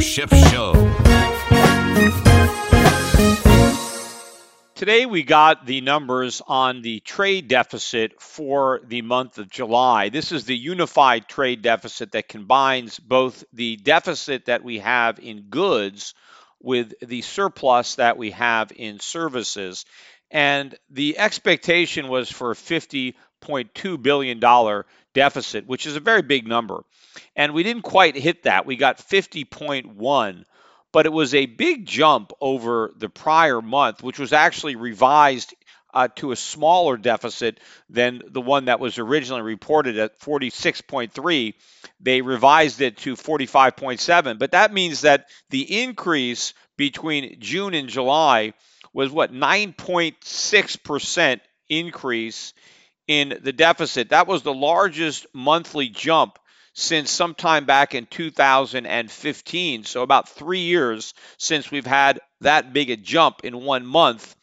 Schiff Show. Today we got the numbers on the trade deficit for the month of July. This is the unified trade deficit that combines both the deficit that we have in goods with the surplus that we have in services. And the expectation was for a $50.2 billion deficit, which is a very big number. And we didn't quite hit that. We got 50.1, but it was a big jump over the prior month, which was actually revised uh, to a smaller deficit than the one that was originally reported at 46.3. They revised it to 45.7. But that means that the increase between June and July was what 9.6% increase in the deficit. That was the largest monthly jump since sometime back in 2015. So, about three years since we've had that big a jump in one month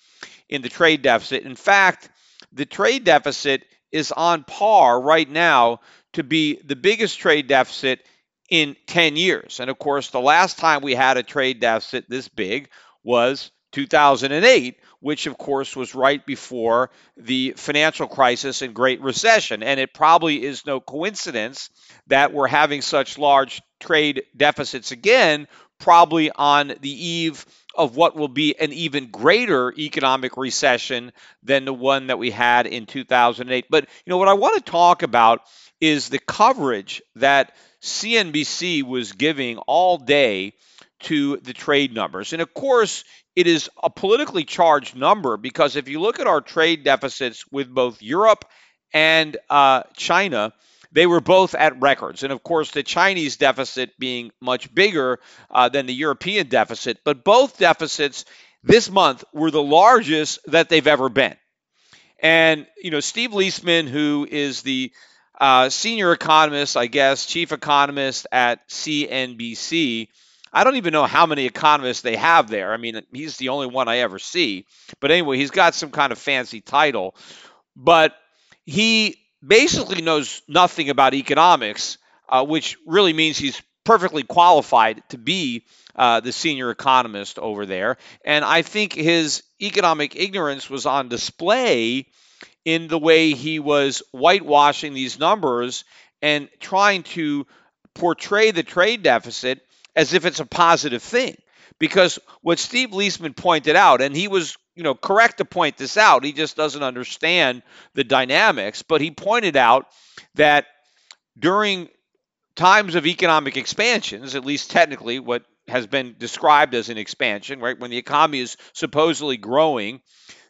in the trade deficit. In fact, the trade deficit is on par right now to be the biggest trade deficit in 10 years. And of course, the last time we had a trade deficit this big was 2008 which of course was right before the financial crisis and Great Recession. And it probably is no coincidence that we're having such large trade deficits again, probably on the eve of what will be an even greater economic recession than the one that we had in 2008. But you know what I want to talk about is the coverage that CNBC was giving all day to the trade numbers. And of course, it is a politically charged number because if you look at our trade deficits with both Europe and uh, China, they were both at records. And of course, the Chinese deficit being much bigger uh, than the European deficit. But both deficits this month were the largest that they've ever been. And, you know, Steve Liesman, who is the uh, senior economist, I guess, chief economist at CNBC, I don't even know how many economists they have there. I mean, he's the only one I ever see. But anyway, he's got some kind of fancy title. But he basically knows nothing about economics, uh, which really means he's perfectly qualified to be uh, the senior economist over there. And I think his economic ignorance was on display in the way he was whitewashing these numbers and trying to portray the trade deficit as if it's a positive thing. Because what Steve Liesman pointed out, and he was, you know, correct to point this out, he just doesn't understand the dynamics, but he pointed out that during times of economic expansions, at least technically what has been described as an expansion, right? When the economy is supposedly growing,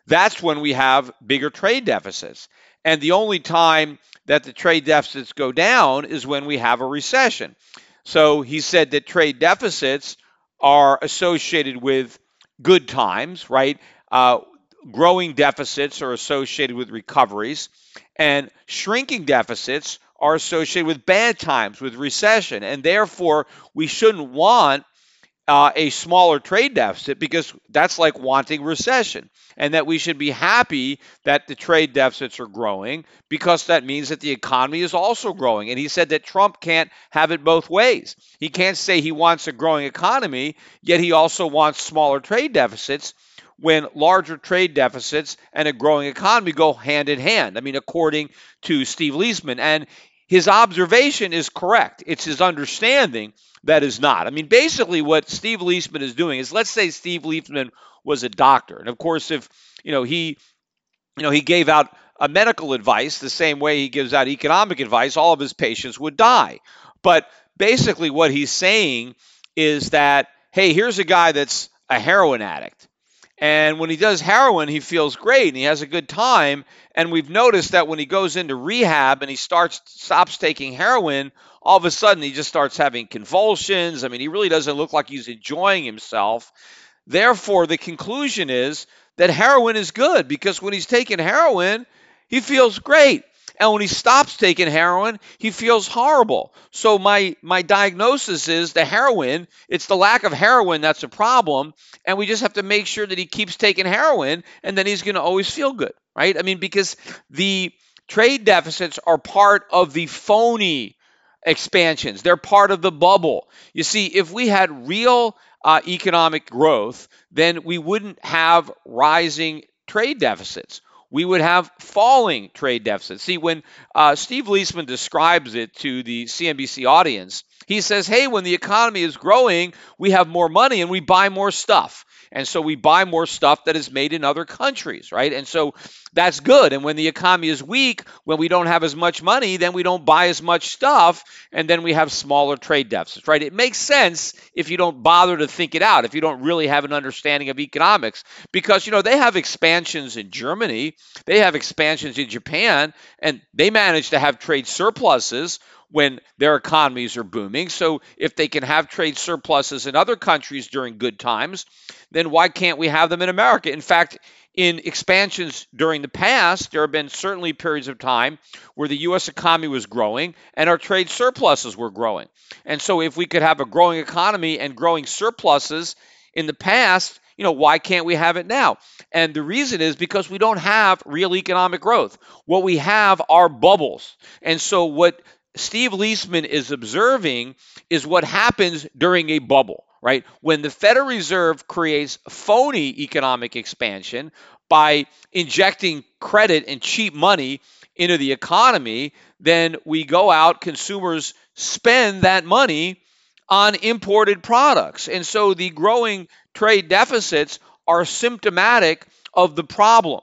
that's when we have bigger trade deficits. And the only time that the trade deficits go down is when we have a recession. So he said that trade deficits are associated with good times, right? Uh, growing deficits are associated with recoveries, and shrinking deficits are associated with bad times, with recession. And therefore, we shouldn't want uh, a smaller trade deficit because that's like wanting recession. And that we should be happy that the trade deficits are growing because that means that the economy is also growing. And he said that Trump can't have it both ways. He can't say he wants a growing economy, yet he also wants smaller trade deficits when larger trade deficits and a growing economy go hand in hand. I mean, according to Steve Liesman. And his observation is correct. It's his understanding that is not. I mean, basically, what Steve Liesman is doing is let's say Steve Liesman was a doctor. And of course, if, you know, he, you know, he gave out a medical advice the same way he gives out economic advice, all of his patients would die. But basically, what he's saying is that, hey, here's a guy that's a heroin addict. And when he does heroin, he feels great and he has a good time. And we've noticed that when he goes into rehab and he starts stops taking heroin, all of a sudden he just starts having convulsions. I mean, he really doesn't look like he's enjoying himself. Therefore, the conclusion is that heroin is good because when he's taking heroin, he feels great. And when he stops taking heroin, he feels horrible. So my my diagnosis is the heroin, it's the lack of heroin that's a problem, and we just have to make sure that he keeps taking heroin and then he's going to always feel good, right? I mean because the trade deficits are part of the phony expansions. They're part of the bubble. You see, if we had real uh, economic growth, then we wouldn't have rising trade deficits we would have falling trade deficits. See, when uh, Steve Liesman describes it to the CNBC audience, he says, hey, when the economy is growing, we have more money and we buy more stuff. And so we buy more stuff that is made in other countries, right? And so that's good. And when the economy is weak, when we don't have as much money, then we don't buy as much stuff, and then we have smaller trade deficits, right? It makes sense if you don't bother to think it out, if you don't really have an understanding of economics, because, you know, they have expansions in Germany, they have expansions in Japan, and they manage to have trade surpluses when their economies are booming. So if they can have trade surpluses in other countries during good times, then why can't we have them in America? In fact, in expansions during the past, there have been certainly periods of time where the U.S. economy was growing and our trade surpluses were growing. And so, if we could have a growing economy and growing surpluses in the past, you know, why can't we have it now? And the reason is because we don't have real economic growth. What we have are bubbles. And so, what Steve Liesman is observing is what happens during a bubble, right? When the Federal Reserve creates phony economic expansion by injecting credit and cheap money into the economy, then we go out, consumers spend that money on imported products. And so the growing trade deficits are symptomatic of the problem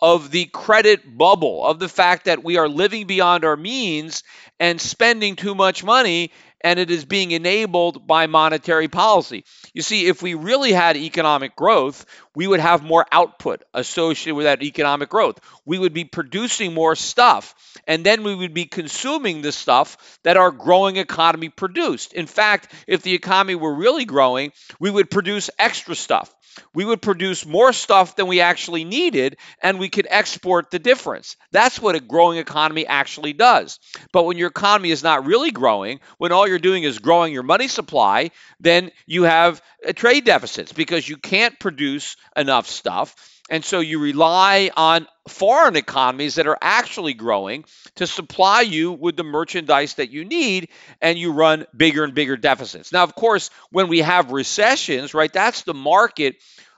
of the credit bubble, of the fact that we are living beyond our means and spending too much money, and it is being enabled by monetary policy. You see, if we really had economic growth, we would have more output associated with that economic growth. We would be producing more stuff, and then we would be consuming the stuff that our growing economy produced. In fact, if the economy were really growing, we would produce extra stuff we would produce more stuff than we actually needed and we could export the difference. That's what a growing economy actually does. But when your economy is not really growing, when all you're doing is growing your money supply, then you have uh, trade deficits because you can't produce enough stuff. And so you rely on foreign economies that are actually growing to supply you with the merchandise that you need, and you run bigger and bigger deficits. Now, of course, when we have recessions, right, that's the market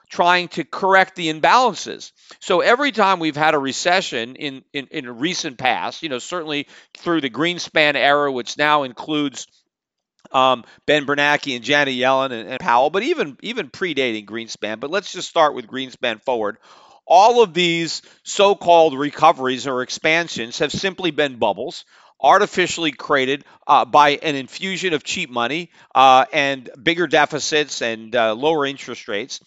trying to correct the imbalances. So every time we've had a recession in, in, in recent past, you know, certainly through the Greenspan era, which now includes um, Ben Bernanke and Janet Yellen and, and Powell, but even even predating Greenspan. But let's just start with Greenspan forward. All of these so-called recoveries or expansions have simply been bubbles artificially created uh, by an infusion of cheap money uh, and bigger deficits and uh, lower interest rates.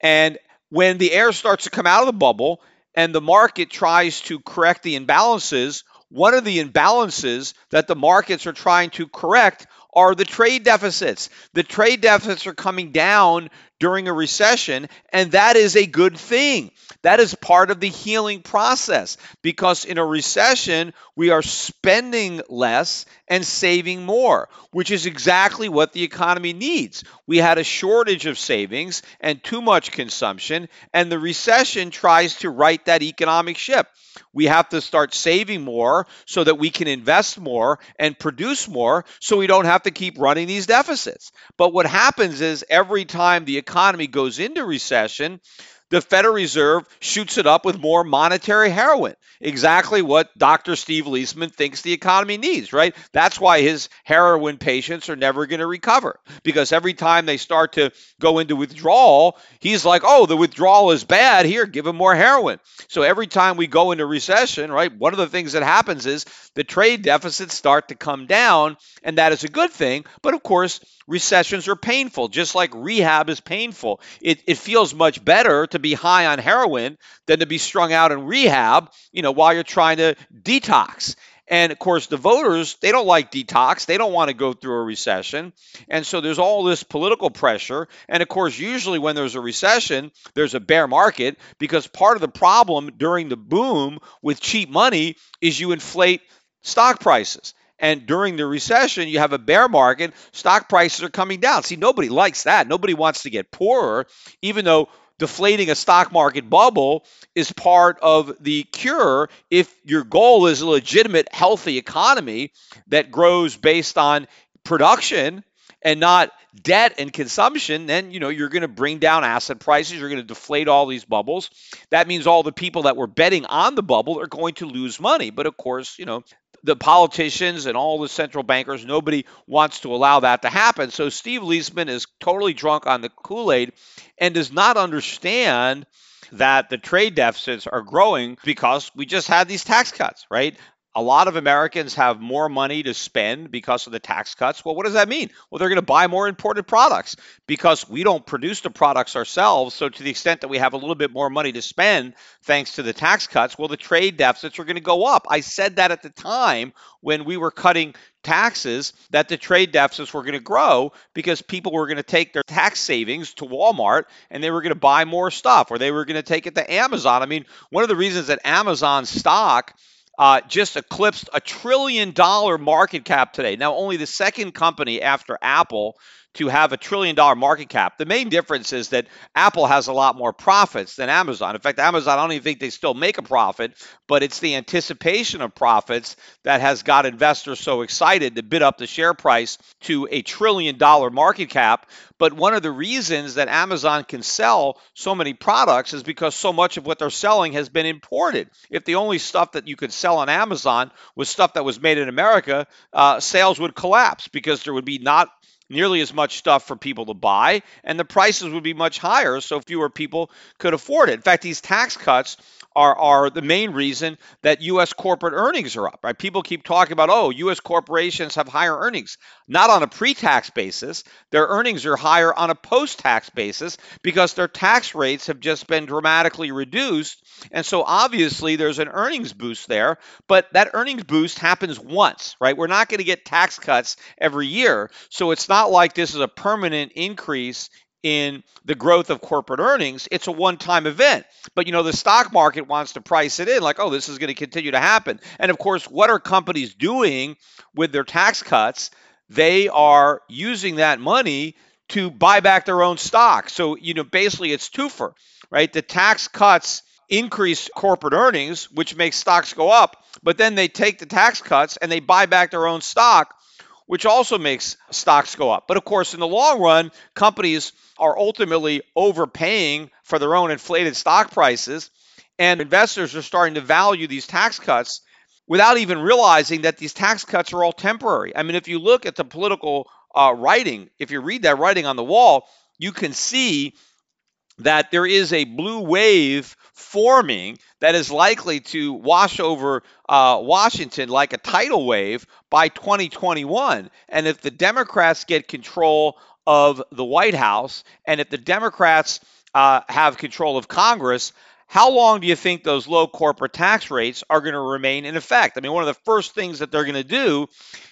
And when the air starts to come out of the bubble and the market tries to correct the imbalances, one of the imbalances that the markets are trying to correct are the trade deficits. The trade deficits are coming down during a recession, and that is a good thing. That is part of the healing process because in a recession, we are spending less and saving more, which is exactly what the economy needs. We had a shortage of savings and too much consumption, and the recession tries to right that economic ship. We have to start saving more so that we can invest more and produce more so we don't have to keep running these deficits. But what happens is every time the economy goes into recession, the Federal Reserve shoots it up with more monetary heroin. Exactly what Dr. Steve Liesman thinks the economy needs, right? That's why his heroin patients are never going to recover because every time they start to go into withdrawal, he's like, oh, the withdrawal is bad. Here, give him more heroin. So every time we go into recession, right, one of the things that happens is the trade deficits start to come down, and that is a good thing. But of course, recessions are painful, just like rehab is painful. It, it feels much better to be high on heroin than to be strung out in rehab, you know, while you're trying to detox. And of course, the voters, they don't like detox. They don't want to go through a recession. And so there's all this political pressure. And of course, usually when there's a recession, there's a bear market because part of the problem during the boom with cheap money is you inflate stock prices. And during the recession, you have a bear market, stock prices are coming down. See, nobody likes that. Nobody wants to get poorer, even though deflating a stock market bubble is part of the cure if your goal is a legitimate, healthy economy that grows based on production and not debt and consumption, then you know you're going to bring down asset prices. You're going to deflate all these bubbles. That means all the people that were betting on the bubble are going to lose money. But of course, you know the politicians and all the central bankers, nobody wants to allow that to happen. So Steve Liesman is totally drunk on the Kool Aid and does not understand that the trade deficits are growing because we just had these tax cuts, right? A lot of Americans have more money to spend because of the tax cuts. Well, what does that mean? Well, they're going to buy more imported products because we don't produce the products ourselves. So, to the extent that we have a little bit more money to spend thanks to the tax cuts, well, the trade deficits are going to go up. I said that at the time when we were cutting taxes that the trade deficits were going to grow because people were going to take their tax savings to Walmart and they were going to buy more stuff or they were going to take it to Amazon. I mean, one of the reasons that Amazon stock uh, just eclipsed a trillion dollar market cap today. Now, only the second company after Apple to have a trillion dollar market cap. The main difference is that Apple has a lot more profits than Amazon. In fact, Amazon, I don't even think they still make a profit, but it's the anticipation of profits that has got investors so excited to bid up the share price to a trillion dollar market cap. But one of the reasons that Amazon can sell so many products is because so much of what they're selling has been imported. If the only stuff that you could sell on Amazon was stuff that was made in America, uh, sales would collapse because there would be not nearly as much stuff for people to buy, and the prices would be much higher, so fewer people could afford it. In fact, these tax cuts are, are the main reason that U.S. corporate earnings are up. Right? People keep talking about, oh, U.S. corporations have higher earnings. Not on a pre-tax basis. Their earnings are higher on a post-tax basis because their tax rates have just been dramatically reduced. And so obviously there's an earnings boost there, but that earnings boost happens once, right? We're not going to get tax cuts every year. So it's not like this is a permanent increase in the growth of corporate earnings, it's a one time event. But you know, the stock market wants to price it in like, oh, this is going to continue to happen. And of course, what are companies doing with their tax cuts? They are using that money to buy back their own stock. So, you know, basically it's twofer, right? The tax cuts increase corporate earnings, which makes stocks go up, but then they take the tax cuts and they buy back their own stock, which also makes stocks go up. But of course, in the long run, companies are ultimately overpaying for their own inflated stock prices. And investors are starting to value these tax cuts without even realizing that these tax cuts are all temporary. I mean, if you look at the political uh, writing, if you read that writing on the wall, you can see that there is a blue wave forming that is likely to wash over uh, Washington like a tidal wave by 2021. And if the Democrats get control of the White House, and if the Democrats uh, have control of Congress, how long do you think those low corporate tax rates are going to remain in effect? I mean, one of the first things that they're going to do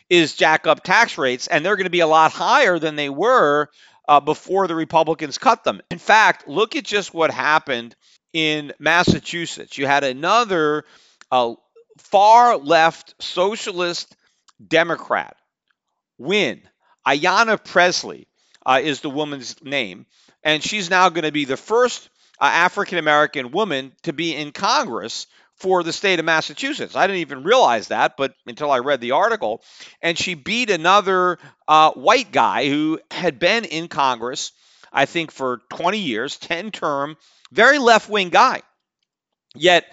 is jack up tax rates, and they're going to be a lot higher than they were uh, before the Republicans cut them. In fact, look at just what happened in Massachusetts. You had another uh, far left socialist Democrat win. Ayanna Presley uh, is the woman's name, and she's now going to be the first uh, African American woman to be in Congress for the state of Massachusetts. I didn't even realize that, but until I read the article. And she beat another uh, white guy who had been in Congress, I think, for 20 years, 10 term, very left wing guy. Yet,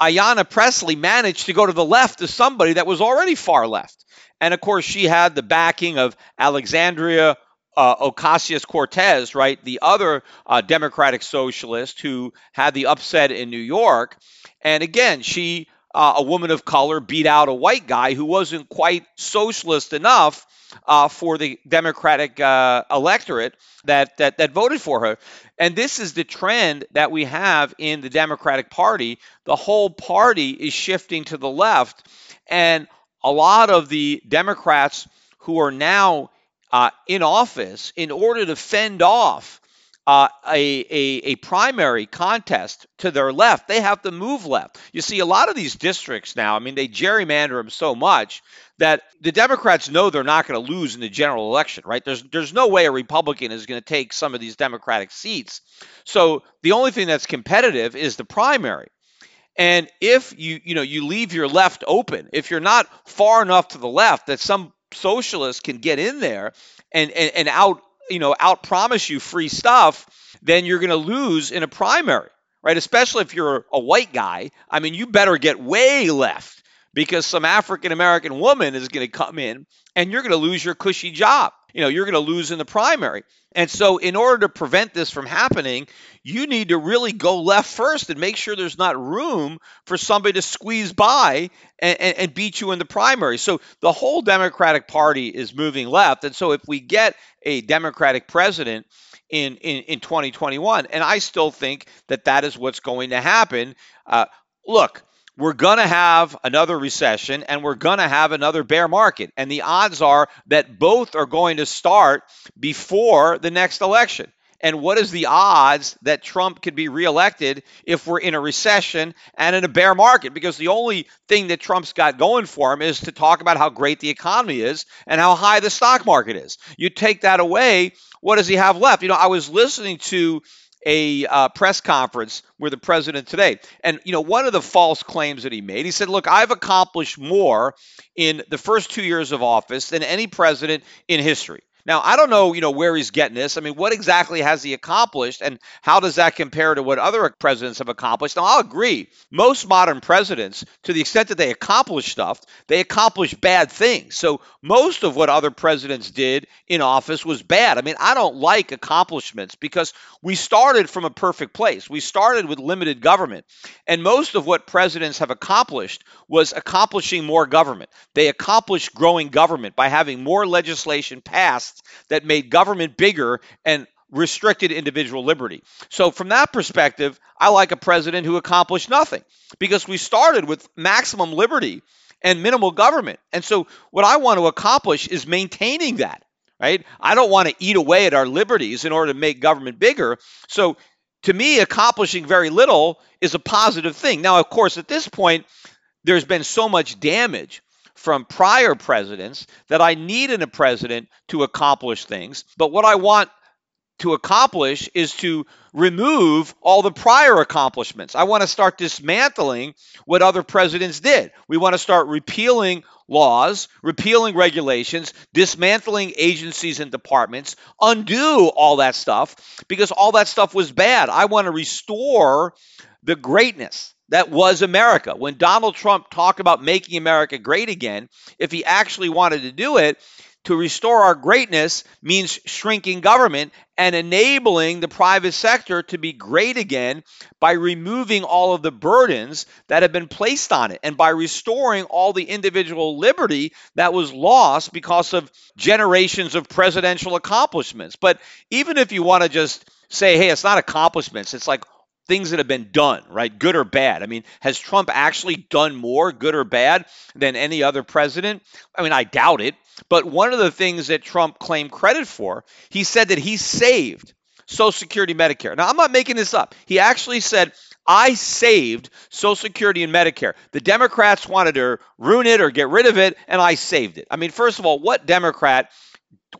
Ayanna Presley managed to go to the left to somebody that was already far left. And of course, she had the backing of Alexandria uh, Ocasio Cortez, right, the other uh, Democratic socialist who had the upset in New York. And again, she, uh, a woman of color, beat out a white guy who wasn't quite socialist enough uh, for the Democratic uh, electorate that, that that voted for her. And this is the trend that we have in the Democratic Party. The whole party is shifting to the left, and a lot of the Democrats who are now uh, in office in order to fend off uh, a, a, a, primary contest to their left, they have to move left. You see, a lot of these districts now, I mean, they gerrymander them so much that the Democrats know they're not going to lose in the general election, right? There's, there's no way a Republican is going to take some of these Democratic seats. So the only thing that's competitive is the primary. And if you you know you leave your left open, if you're not far enough to the left that some socialists can get in there and, and, and out, you know, out promise you free stuff, then you're going to lose in a primary, right? Especially if you're a white guy. I mean, you better get way left because some African American woman is going to come in and you're going to lose your cushy job. You know, you're going to lose in the primary. And so, in order to prevent this from happening, you need to really go left first and make sure there's not room for somebody to squeeze by and, and, and, beat you in the primary. So, the whole Democratic Party is moving left. And so, if we get a Democratic president, in, in, in 2021. And I still think that that is what's going to happen. Uh, look, we're going to have another recession and we're going to have another bear market. And the odds are that both are going to start before the next election. And what is the odds that Trump could be reelected if we're in a recession and in a bear market? Because the only thing that Trump's got going for him is to talk about how great the economy is and how high the stock market is. You take that away, what does he have left? You know, I was listening to a uh, press conference with the president today. And, you know, one of the false claims that he made, he said, look, I've accomplished more in the first two years of office than any president in history. Now, I don't know, you know, where he's getting this. I mean, what exactly has he accomplished and how does that compare to what other presidents have accomplished? Now, I'll agree. Most modern presidents, to the extent that they accomplish stuff, they accomplish bad things. So, most of what other presidents did in office was bad. I mean, I don't like accomplishments because we started from a perfect place. We started with limited government. And most of what presidents have accomplished was accomplishing more government. They accomplished growing government by having more legislation passed that made government bigger and restricted individual liberty. So, from that perspective, I like a president who accomplished nothing because we started with maximum liberty and minimal government. And so, what I want to accomplish is maintaining that, right? I don't want to eat away at our liberties in order to make government bigger. So, to me, accomplishing very little is a positive thing. Now, of course, at this point, there's been so much damage from prior presidents that I need in a president to accomplish things. But what I want to accomplish is to remove all the prior accomplishments. I want to start dismantling what other presidents did. We want to start repealing laws, repealing regulations, dismantling agencies and departments, undo all that stuff because all that stuff was bad. I want to restore the greatness that was America. When Donald Trump talked about making America great again, if he actually wanted to do it, to restore our greatness means shrinking government and enabling the private sector to be great again by removing all of the burdens that have been placed on it and by restoring all the individual liberty that was lost because of generations of presidential accomplishments. But even if you want to just say, hey, it's not accomplishments, it's like things that have been done, right? Good or bad. I mean, has Trump actually done more, good or bad, than any other president? I mean, I doubt it. But one of the things that Trump claimed credit for, he said that he saved Social Security, Medicare. Now, I'm not making this up. He actually said, I saved Social Security and Medicare. The Democrats wanted to ruin it or get rid of it, and I saved it. I mean, first of all, what Democrat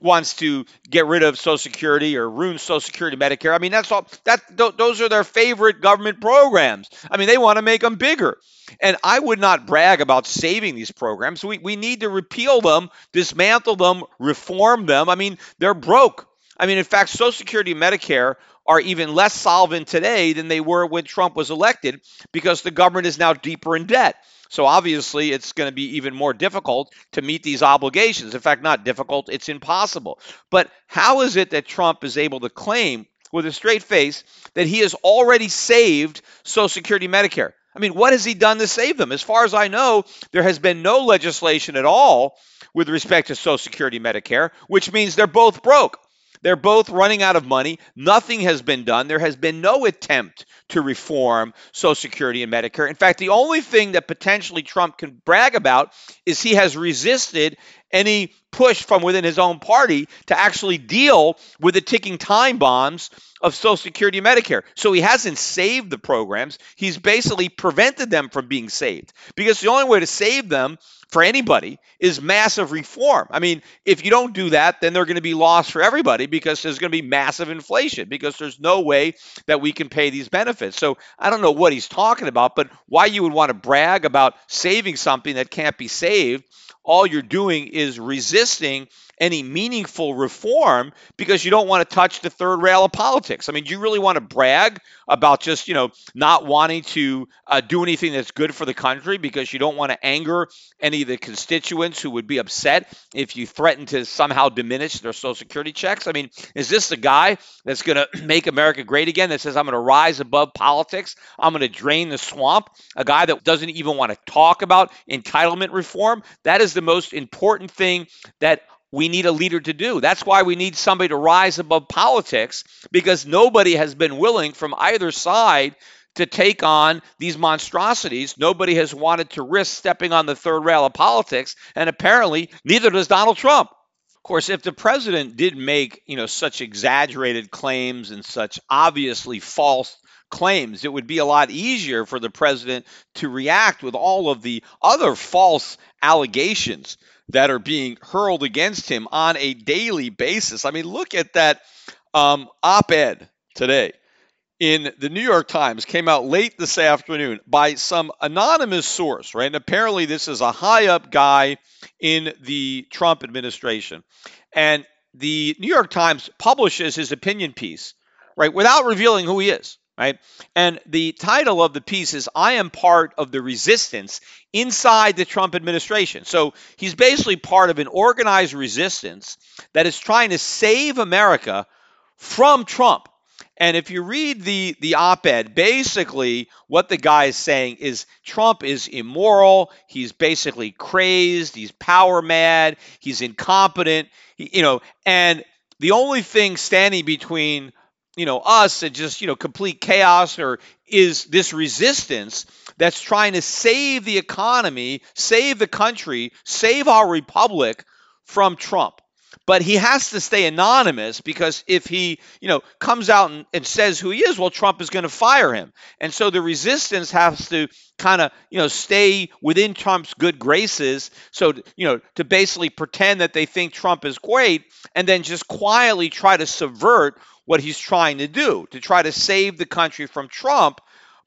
wants to get rid of Social Security or ruin Social Security, Medicare. I mean, that's all. That th- those are their favorite government programs. I mean, they want to make them bigger. And I would not brag about saving these programs. We we need to repeal them, dismantle them, reform them. I mean, they're broke. I mean, in fact, Social Security and Medicare are even less solvent today than they were when Trump was elected because the government is now deeper in debt. So obviously, it's going to be even more difficult to meet these obligations. In fact, not difficult, it's impossible. But how is it that Trump is able to claim with a straight face that he has already saved Social Security Medicare? I mean, what has he done to save them? As far as I know, there has been no legislation at all with respect to Social Security Medicare, which means they're both broke. They're both running out of money. Nothing has been done. There has been no attempt to reform Social Security and Medicare. In fact, the only thing that potentially Trump can brag about is he has resisted any push from within his own party to actually deal with the ticking time bombs of Social Security and Medicare. So he hasn't saved the programs. He's basically prevented them from being saved because the only way to save them for anybody is massive reform. I mean, if you don't do that, then they're going to be lost for everybody because there's going to be massive inflation because there's no way that we can pay these benefits. So I don't know what he's talking about, but why you would want to brag about saving something that can't be saved all you're doing is resisting any meaningful reform because you don't want to touch the third rail of politics. I mean, do you really want to brag about just, you know, not wanting to uh, do anything that's good for the country because you don't want to anger any of the constituents who would be upset if you threaten to somehow diminish their Social Security checks? I mean, is this the guy that's going to make America great again that says, I'm going to rise above politics? I'm going to drain the swamp? A guy that doesn't even want to talk about entitlement reform? That is the most important thing that we need a leader to do. That's why we need somebody to rise above politics because nobody has been willing from either side to take on these monstrosities. Nobody has wanted to risk stepping on the third rail of politics, and apparently neither does Donald Trump. Of course, if the president did make, you know, such exaggerated claims and such obviously false claims, it would be a lot easier for the president to react with all of the other false allegations that are being hurled against him on a daily basis. I mean, look at that um, op ed today in the New York Times, came out late this afternoon by some anonymous source, right? And apparently, this is a high up guy in the Trump administration. And the New York Times publishes his opinion piece, right, without revealing who he is right? And the title of the piece is I am part of the resistance inside the Trump administration. So he's basically part of an organized resistance that is trying to save America from Trump. And if you read the the op-ed, basically what the guy is saying is Trump is immoral, he's basically crazed, he's power mad, he's incompetent, he, you know, and the only thing standing between you know us and just you know complete chaos or is this resistance that's trying to save the economy save the country save our republic from trump but he has to stay anonymous because if he you know comes out and, and says who he is well trump is going to fire him. And so the resistance has to kind of you know stay within trump's good graces. So you know to basically pretend that they think trump is great and then just quietly try to subvert what he's trying to do to try to save the country from Trump,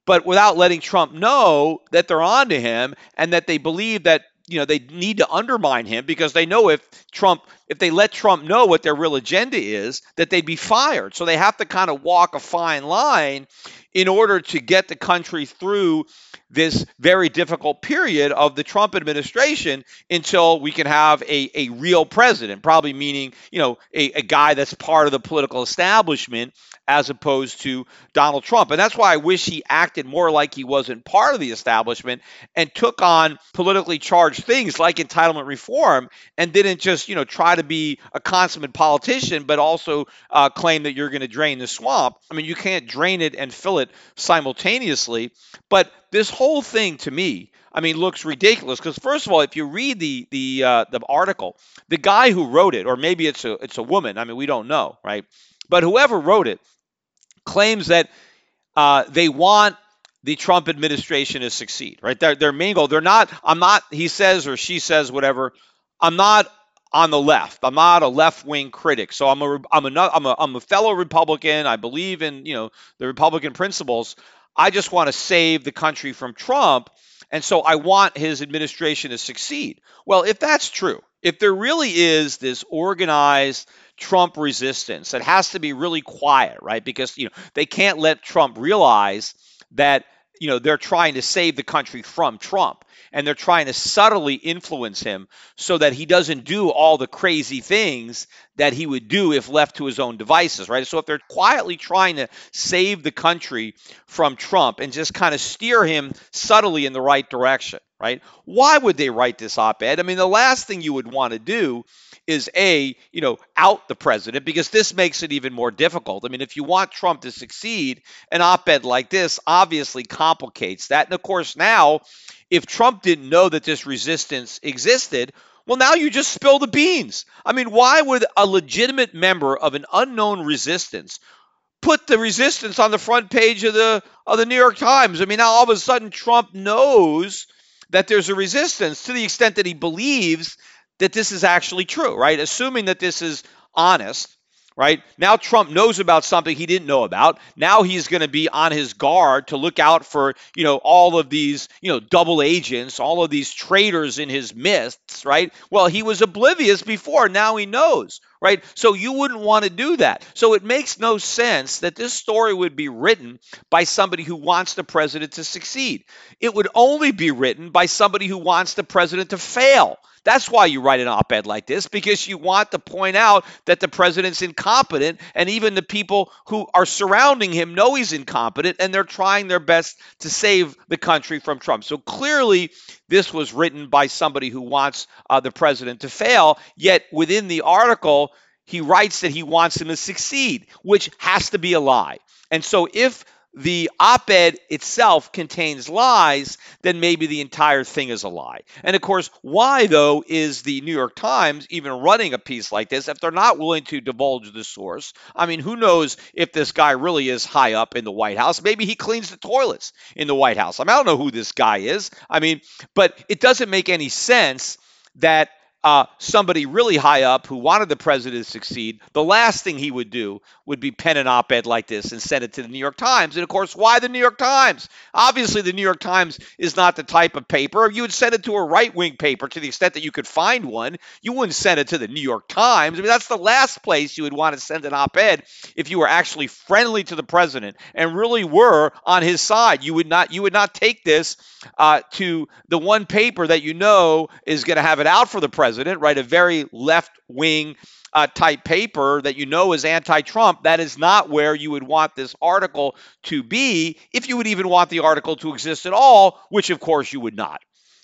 but without letting Trump know that they're on to him and that they believe that you know they need to undermine him because they know if Trump if they let Trump know what their real agenda is that they'd be fired. So they have to kind of walk a fine line in order to get the country through this very difficult period of the Trump administration until we can have a, a real president, probably meaning, you know, a, a guy that's part of the political establishment as opposed to Donald Trump. And that's why I wish he acted more like he wasn't part of the establishment and took on politically charged things like entitlement reform and didn't just, you know, try to be a consummate politician, but also uh, claim that you're going to drain the swamp. I mean, you can't drain it and fill it it simultaneously. But this whole thing to me, I mean, looks ridiculous because first of all, if you read the the uh, the article, the guy who wrote it, or maybe it's a it's a woman. I mean, we don't know, right? But whoever wrote it claims that uh, they want the Trump administration to succeed, right? Their, their main goal, they're not, I'm not, he says or she says, whatever, I'm not on the left. I'm not a left wing critic. So I'm a, I'm a, I'm a, I'm a fellow Republican. I believe in, you know, the Republican principles. I just want to save the country from Trump. And so I want his administration to succeed. Well, if that's true, if there really is this organized Trump resistance that has to be really quiet, right? Because, you know, they can't let Trump realize that you know they're trying to save the country from Trump and they're trying to subtly influence him so that he doesn't do all the crazy things that he would do if left to his own devices, right? So if they're quietly trying to save the country from Trump and just kind of steer him subtly in the right direction, right? Why would they write this op-ed? I mean, the last thing you would want to do is a you know out the president because this makes it even more difficult. I mean, if you want Trump to succeed, an op-ed like this obviously complicates that. And of course, now if Trump didn't know that this resistance existed, well, now you just spill the beans. I mean, why would a legitimate member of an unknown resistance put the resistance on the front page of the of the New York Times? I mean, now all of a sudden Trump knows that there's a resistance to the extent that he believes that this is actually true, right? Assuming that this is honest, right? Now Trump knows about something he didn't know about. Now he's going to be on his guard to look out for, you know, all of these, you know, double agents, all of these traitors in his midst, right? Well, he was oblivious before. Now he knows, right? So you wouldn't want to do that. So it makes no sense that this story would be written by somebody who wants the president to succeed. It would only be written by somebody who wants the president to fail. That's why you write an op ed like this, because you want to point out that the president's incompetent, and even the people who are surrounding him know he's incompetent, and they're trying their best to save the country from Trump. So clearly, this was written by somebody who wants uh, the president to fail, yet within the article, he writes that he wants him to succeed, which has to be a lie. And so if the op ed itself contains lies, then maybe the entire thing is a lie. And of course, why, though, is the New York Times even running a piece like this if they're not willing to divulge the source? I mean, who knows if this guy really is high up in the White House? Maybe he cleans the toilets in the White House. I, mean, I don't know who this guy is. I mean, but it doesn't make any sense that uh, somebody really high up who wanted the president to succeed, the last thing he would do would be pen an op ed like this and send it to the New York Times. And of course, why the New York Times? Obviously, the New York Times is not the type of paper. You would send it to a right wing paper to the extent that you could find one. You wouldn't send it to the New York Times. I mean, that's the last place you would want to send an op ed if you were actually friendly to the president and really were on his side. You would not, you would not take this uh, to the one paper that you know is going to have it out for the president president, right? A very left wing uh, type paper that you know is anti Trump, that is not where you would want this article to be, if you would even want the article to exist at all, which of course you would not.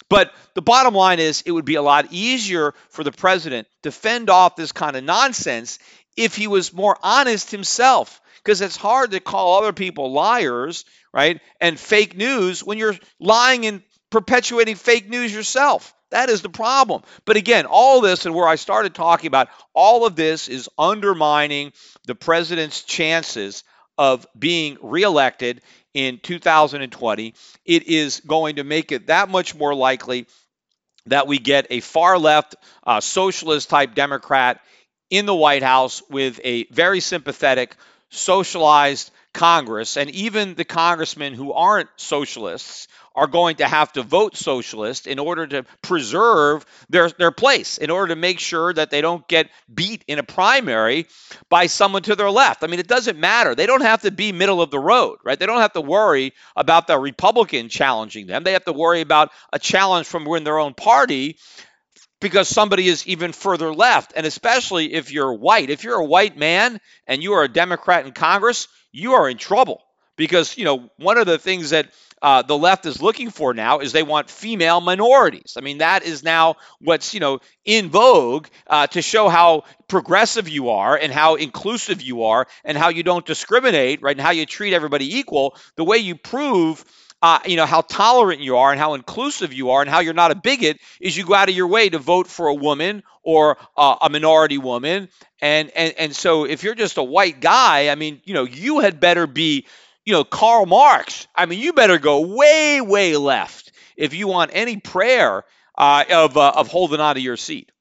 But the bottom line is, it would be a lot easier for the president to fend off this kind of nonsense if he was more honest himself. Because it's hard to call other people liars, right? And fake news when you're lying and perpetuating fake news yourself. That is the problem. But again, all this and where I started talking about all of this is undermining the president's chances of being reelected in 2020. It is going to make it that much more likely that we get a far left uh, socialist type Democrat in the White House with a very sympathetic, socialized Congress. And even the congressmen who aren't socialists are going to have to vote socialist in order to preserve their, their place, in order to make sure that they don't get beat in a primary by someone to their left. I mean, it doesn't matter. They don't have to be middle of the road, right? They don't have to worry about the Republican challenging them. They have to worry about a challenge from within their own party because somebody is even further left. And especially if you're white. If you're a white man and you are a Democrat in Congress, you are in trouble because you know one of the things that uh, the left is looking for now is they want female minorities. I mean, that is now what's you know in vogue uh, to show how progressive you are and how inclusive you are and how you don't discriminate, right? And how you treat everybody equal. The way you prove uh, you know how tolerant you are and how inclusive you are and how you're not a bigot is you go out of your way to vote for a woman or uh, a minority woman. And and and so if you're just a white guy i mean you know you had better be you know karl marx. I mean you better go way way left if you want any prayer uh, of, uh, of holding on to your seat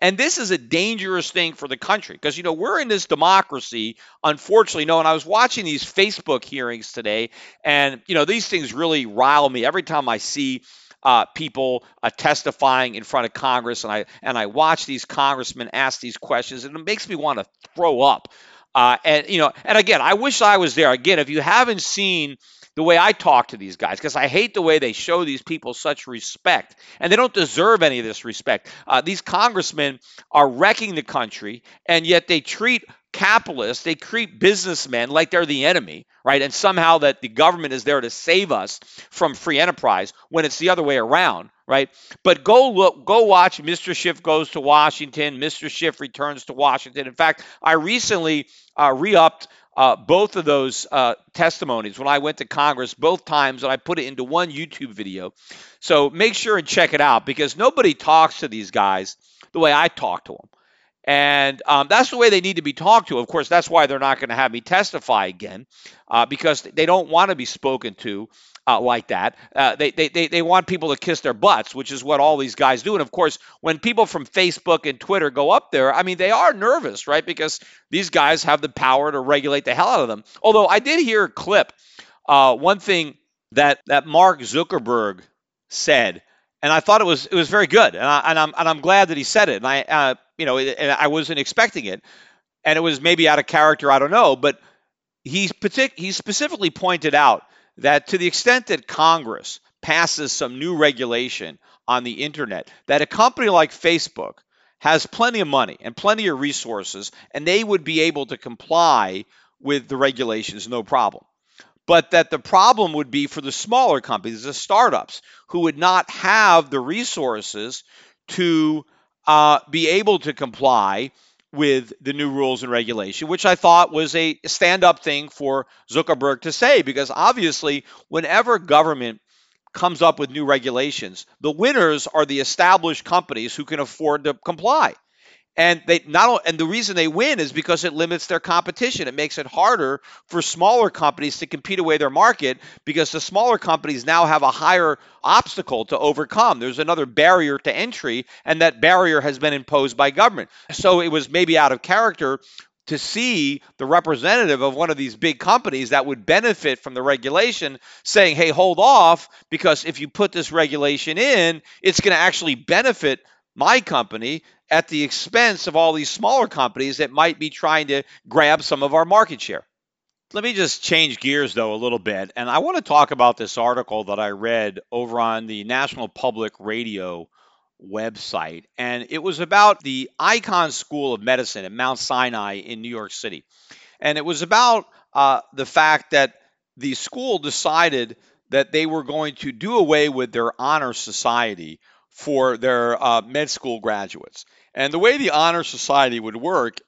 and this is a dangerous thing for the country because, you know, we're in this democracy, unfortunately. No, and I was watching these Facebook hearings today, and, you know, these things really rile me every time I see. Uh, people uh, testifying in front of Congress, and I and I watch these congressmen ask these questions, and it makes me want to throw up. Uh, and you know, and again, I wish I was there. Again, if you haven't seen the way I talk to these guys because I hate the way they show these people such respect, and they don't deserve any of this respect. Uh, these congressmen are wrecking the country, and yet they treat capitalists, they treat businessmen like they're the enemy, right? And somehow that the government is there to save us from free enterprise when it's the other way around, right? But go look, go watch Mr. Schiff goes to Washington, Mr. Schiff returns to Washington. In fact, I recently uh, re-upped uh, both of those uh, testimonies when I went to Congress both times, and I put it into one YouTube video. So make sure and check it out because nobody talks to these guys the way I talk to them. And um, that's the way they need to be talked to. Of course, that's why they're not going to have me testify again uh, because they don't want to be spoken to uh, like that. Uh, they, they, they, want people to kiss their butts, which is what all these guys do. And of course, when people from Facebook and Twitter go up there, I mean, they are nervous, right? Because these guys have the power to regulate the hell out of them. Although I did hear a clip, uh, one thing that, that Mark Zuckerberg said, and I thought it was it was very good, and, I, and I'm and I'm glad that he said it. And I uh, you know and I wasn't expecting it, and it was maybe out of character, I don't know, but he partic- he specifically pointed out that to the extent that Congress passes some new regulation on the internet, that a company like Facebook has plenty of money and plenty of resources, and they would be able to comply with the regulations no problem. But that the problem would be for the smaller companies, the startups, who would not have the resources to uh, be able to comply with the new rules and regulation, which I thought was a stand up thing for Zuckerberg to say, because obviously, whenever government comes up with new regulations, the winners are the established companies who can afford to comply and they not and the reason they win is because it limits their competition. It makes it harder for smaller companies to compete away their market because the smaller companies now have a higher obstacle to overcome. There's another barrier to entry and that barrier has been imposed by government. So it was maybe out of character to see the representative of one of these big companies that would benefit from the regulation saying, hey, hold off, because if you put this regulation in, it's going to actually benefit my company at the expense of all these smaller companies that might be trying to grab some of our market share. Let me just change gears though a little bit. And I want to talk about this article that I read over on the National Public Radio website. And it was about the Icahn School of Medicine at Mount Sinai in New York City. And it was about uh, the fact that the school decided that they were going to do away with their honor society for their uh, med school graduates. And the way the Honor Society would work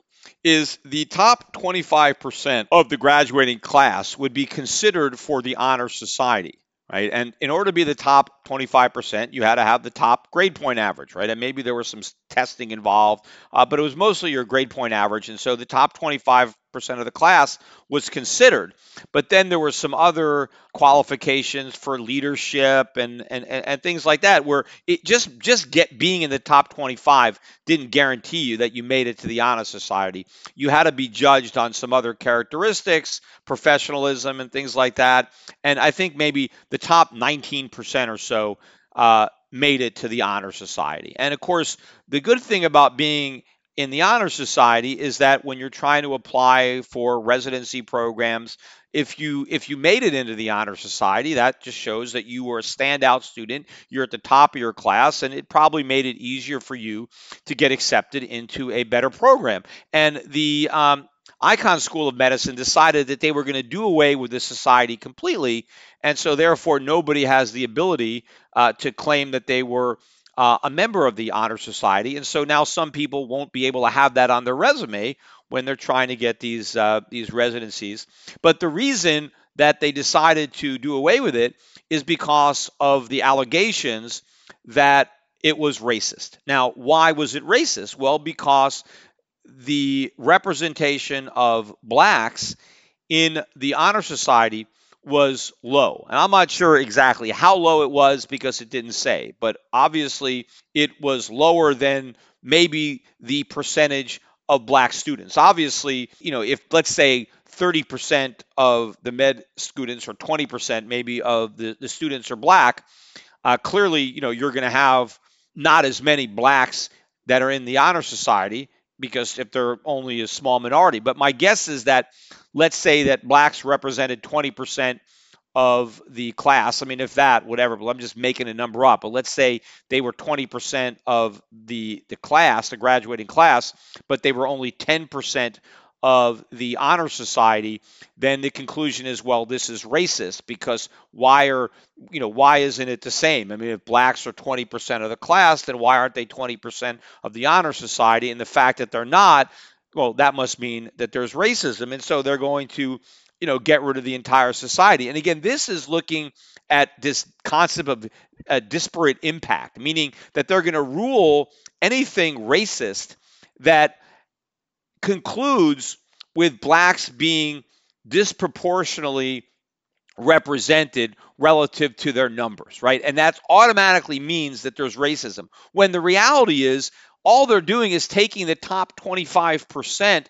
is the top 25% of the graduating class would be considered for the Honor Society, right? And in order to be the top 25%, you had to have the top grade point average, right? And maybe there was some testing involved, uh, but it was mostly your grade point average. And so the top 25% of the class was considered. But then there were some other qualifications for leadership and, and, and, things like that where it just just get being in the top 25 didn't guarantee you that you made it to the honor society. You had to be judged on some other characteristics, professionalism and things like that. And I think maybe the top 19% or so uh, made it to the honor society. And of course, the good thing about being in the honor society is that when you're trying to apply for residency programs if you if you made it into the honor society that just shows that you were a standout student you're at the top of your class and it probably made it easier for you to get accepted into a better program. And the um, Icahn School of Medicine decided that they were going to do away with the society completely, and so therefore nobody has the ability uh, to claim that they were uh, a member of the honor society, and so now some people won't be able to have that on their resume when they're trying to get these uh, these residencies. But the reason that they decided to do away with it is because of the allegations that it was racist. Now, why was it racist? Well, because the representation of blacks in the honor society was low. And I'm not sure exactly how low it was because it didn't say, but obviously it was lower than maybe the percentage of black students. Obviously, you know, if let's say 30% of the med students or 20% maybe of the, the students are black, uh, clearly, you know, you're going to have not as many blacks that are in the honor society because if they're only a small minority. But my guess is that let's say that blacks represented 20% of the class. I mean, if that, whatever, but I'm just making a number up. But let's say they were 20% of the, the class, the graduating class, but they were only 10% of the honor society, then the conclusion is, well, this is racist because why are, you know, why isn't it the same? I mean, if blacks are 20% of the class, then why aren't they 20% of the honor society? And the fact that they're not, well, that must mean that there's racism. And so they're going to, you know, get rid of the entire society. And again, this is looking at this concept of a disparate impact, meaning that they're going to rule anything racist that concludes with blacks being disproportionately represented relative to their numbers, right? And that automatically means that there's racism. When the reality is, all they're doing is taking the top 25%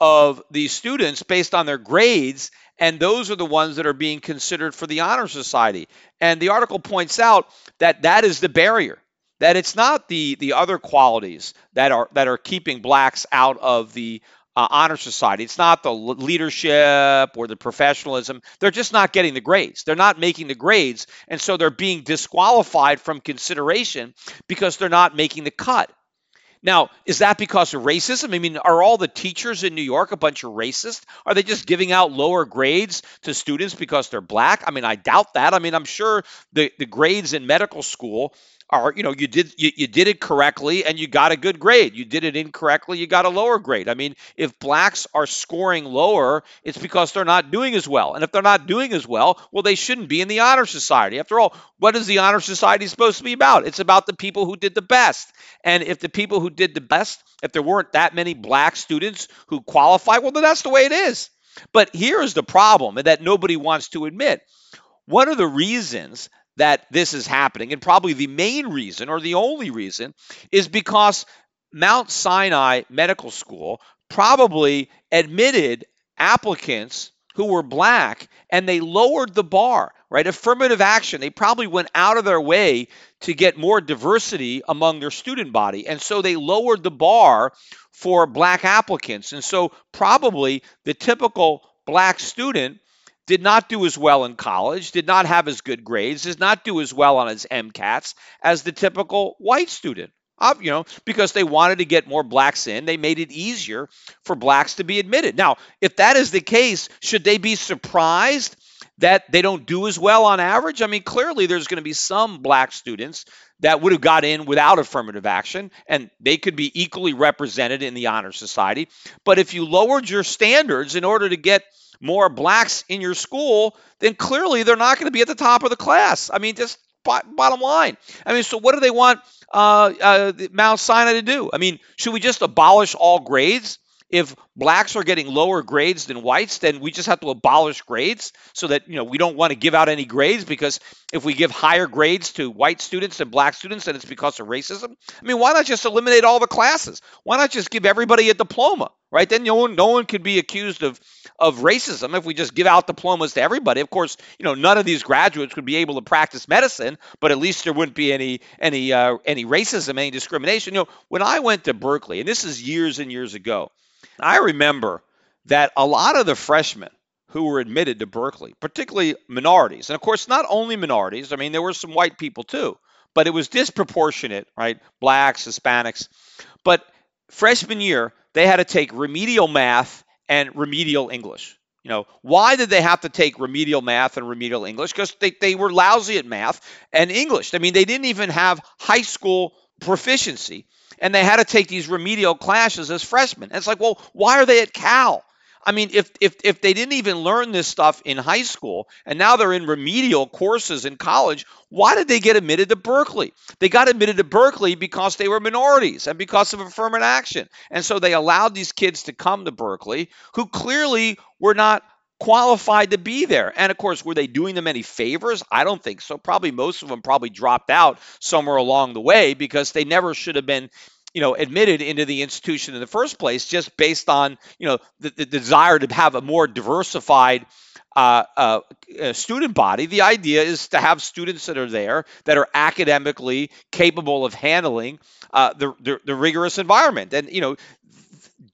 of these students based on their grades, and those are the ones that are being considered for the Honor Society. And the article points out that that is the barrier that it's not the the other qualities that are that are keeping blacks out of the uh, honor society. It's not the leadership or the professionalism. They're just not getting the grades. They're not making the grades, and so they're being disqualified from consideration because they're not making the cut. Now, is that because of racism? I mean, are all the teachers in New York a bunch of racists? Are they just giving out lower grades to students because they're black? I mean, I doubt that. I mean, I'm sure the, the grades in medical school are you know you did you, you did it correctly and you got a good grade. You did it incorrectly you got a lower grade. I mean if blacks are scoring lower it's because they're not doing as well. And if they're not doing as well well they shouldn't be in the honor society. After all what is the honor society supposed to be about? It's about the people who did the best. And if the people who did the best if there weren't that many black students who qualify well then that's the way it is. But here's the problem and that nobody wants to admit. One of the reasons that this is happening, and probably the main reason or the only reason, is because Mount Sinai Medical School probably admitted applicants who were black and they lowered the bar, right? Affirmative action. They probably went out of their way to get more diversity among their student body. And so they lowered the bar for black applicants. And so probably the typical black student did not do as well in college, did not have as good grades, does not do as well on his MCATs as the typical white student. You know, because they wanted to get more blacks in, they made it easier for blacks to be admitted. Now, if that is the case, should they be surprised that they don't do as well on average? I mean, clearly there's going to be some black students that would have got in without affirmative action, and they could be equally represented in the honor society. But if you lowered your standards in order to get more blacks in your school, then clearly they're not going to be at the top of the class. I mean, just bottom line. I mean, so what do they want uh, uh, Mount Sinai to do? I mean, should we just abolish all grades? If blacks are getting lower grades than whites, then we just have to abolish grades so that you know we don't want to give out any grades because if we give higher grades to white students than black students, then it's because of racism. I mean, why not just eliminate all the classes? Why not just give everybody a diploma, right? Then no one no one could be accused of of racism if we just give out diplomas to everybody. Of course, you know none of these graduates would be able to practice medicine, but at least there wouldn't be any any uh, any racism, any discrimination. You know, when I went to Berkeley, and this is years and years ago, I remember that a lot of the freshmen who were admitted to Berkeley, particularly minorities, and of course not only minorities. I mean, there were some white people too, but it was disproportionate, right? Blacks, Hispanics, but freshman year they had to take remedial math and remedial English. You know, why did they have to take remedial math and remedial English? Because they, they were lousy at math and English. I mean, they didn't even have high school proficiency and they had to take these remedial classes as freshmen. And it's like, well, why are they at Cal? I mean, if if if they didn't even learn this stuff in high school and now they're in remedial courses in college, why did they get admitted to Berkeley? They got admitted to Berkeley because they were minorities and because of affirmative action. And so they allowed these kids to come to Berkeley who clearly were not qualified to be there. And of course, were they doing them any favors? I don't think so. Probably most of them probably dropped out somewhere along the way because they never should have been you know admitted into the institution in the first place just based on you know the, the desire to have a more diversified uh, uh, uh, student body. The idea is to have students that are there that are academically capable of handling uh, the, the, the rigorous environment, and you know.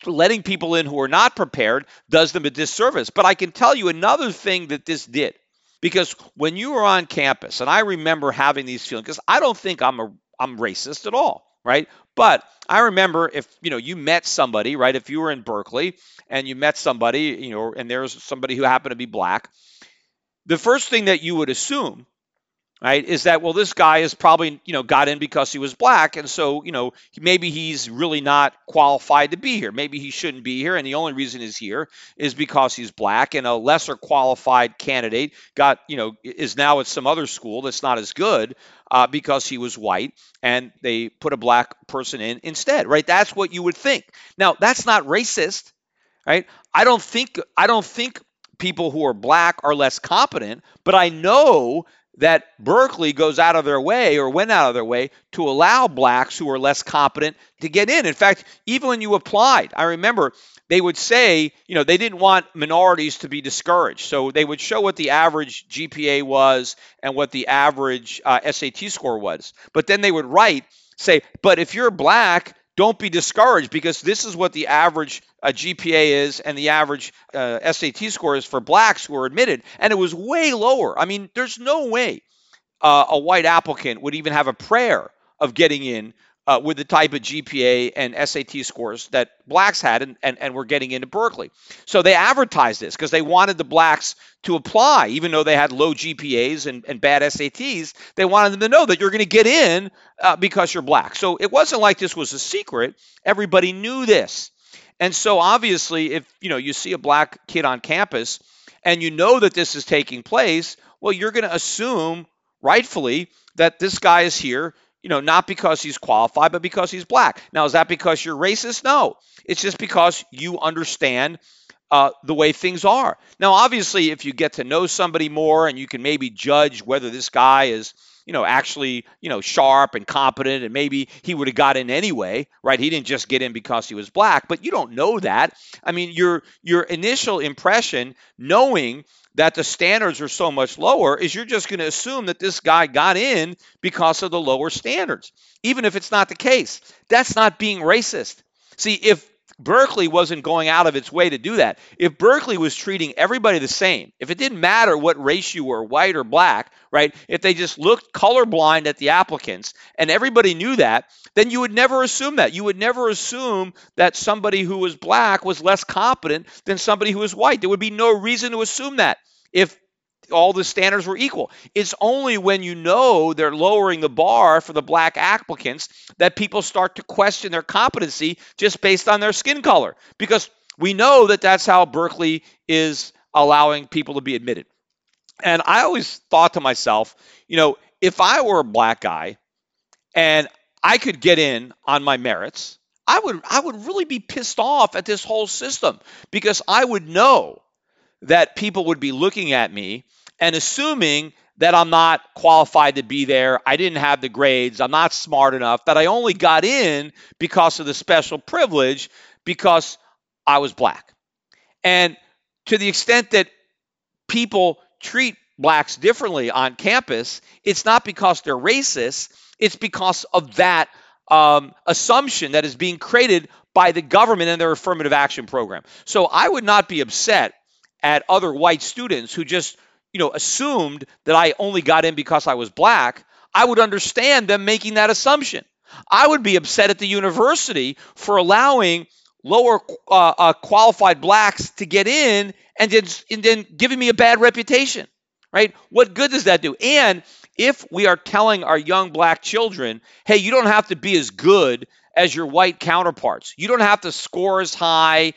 Letting people in who are not prepared does them a disservice. But I can tell you another thing that this did, because when you were on campus, and I remember having these feelings, because I don't think I'm a I'm racist at all right? But I remember if you know you met somebody, right? If you were in Berkeley and you met somebody, you know, and there's somebody who happened to be black, the first thing that you would assume right is that well this guy is probably you know got in because he was black and so you know maybe he's really not qualified to be here. Maybe he shouldn't be here and the only reason he's here is because he's black and a lesser qualified candidate got you know is now at some other school that's not as good uh, because he was white and they put a black person in instead right? That's what you would think. Now that's not racist right? I don't think i don't think people who are black are less competent, but I know that Berkeley goes out of their way or went out of their way to allow blacks who are less competent to get in. In fact, even when you applied, I remember they would say, you know, they didn't want minorities to be discouraged. So they would show what the average GPA was and what the average uh, SAT score was. But then they would write, say, but if you're black, don't be discouraged because this is what the average uh, GPA is and the average uh, SAT score is for blacks who are admitted. And it was way lower. I mean, there's no way uh, a white applicant would even have a prayer of getting in uh, with the type of GPA and SAT scores that blacks had and, and, and were getting into Berkeley. So they advertised this because they wanted the blacks to apply, even though they had low GPAs and, and bad SATs. They wanted them to know that you're going to get in uh, because you're black. So it wasn't like this was a secret. Everybody knew this. And so obviously, if you know you see a black kid on campus and you know that this is taking place, well, you're going to assume rightfully that this guy is here, you know, not because he's qualified, but because he's black. Now, is that because you're racist? No. It's just because you understand uh, the way things are. Now, obviously, if you get to know somebody more and you can maybe judge whether this guy is you know, actually, you know, sharp and competent, and maybe he would have got in anyway, right? He didn't just get in because he was black, but you don't know that. I mean, your your initial impression, knowing that the standards are so much lower, is you're just going to assume that this guy got in because of the lower standards, even if it's not the case. That's not being racist. See, if Berkeley wasn't going out of its way to do that. If Berkeley was treating everybody the same, if it didn't matter what race you were, white or black, right? If they just looked colorblind at the applicants and everybody knew that, then you would never assume that. You would never assume that somebody who was black was less competent than somebody who was white. There would be no reason to assume that if all the standards were equal. It's only when you know they're lowering the bar for the black applicants that people start to question their competency just based on their skin color because we know that that's how Berkeley is allowing people to be admitted. And I always thought to myself, you know, if I were a black guy and I could get in on my merits, I would I would really be pissed off at this whole system because I would know that people would be looking at me and assuming that I'm not qualified to be there, I didn't have the grades, I'm not smart enough, that I only got in because of the special privilege because I was black. And to the extent that people treat blacks differently on campus, it's not because they're racist, it's because of that um, assumption that is being created by the government and their affirmative action program. So I would not be upset at other white students who just you know, assumed that I only got in because I was black, I would understand them making that assumption. I would be upset at the university for allowing lower uh, uh, qualified blacks to get in and then, and then giving me a bad reputation, right? What good does that do? And if we are telling our young black children, hey, you don't have to be as good as your white counterparts, you don't have to score as high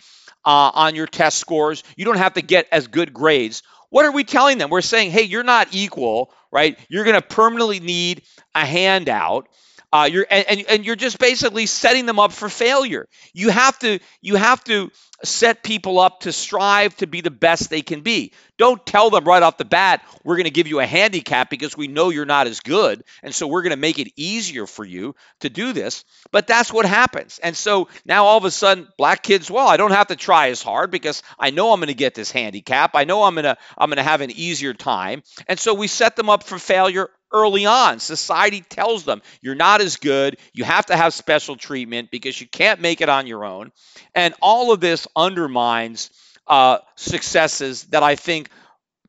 uh, on your test scores, you don't have to get as good grades. What are we telling them? We're saying, hey, you're not equal, right? You're going to permanently need a handout. Uh, you're and, and, and you're just basically setting them up for failure. You have to you have to set people up to strive to be the best they can be. Don't tell them right off the bat, we're going to give you a handicap because we know you're not as good. And so we're going to make it easier for you to do this. But that's what happens. And so now all of a sudden, black kids, well, I don't have to try as hard because I know I'm going to get this handicap. I know I'm going to I'm going to have an easier time. And so we set them up for failure early on. Society tells them you're not as good. You have to have special treatment because you can't make it on your own. And all of this undermines uh, successes that I think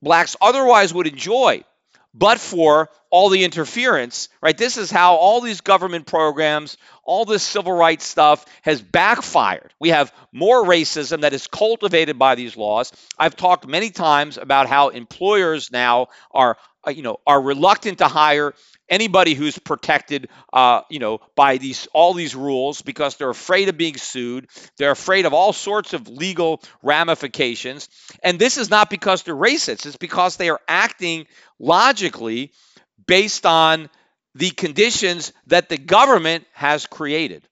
blacks otherwise would enjoy, but for all the interference, right? This is how all these government programs, all this civil rights stuff has backfired. We have more racism that is cultivated by these laws. I've talked many times about how employers now are uh, you know, are reluctant to hire anybody who's protected, uh, you know, by these all these rules because they're afraid of being sued. They're afraid of all sorts of legal ramifications. And this is not because they're racist. It's because they are acting logically based on the conditions that the government has created.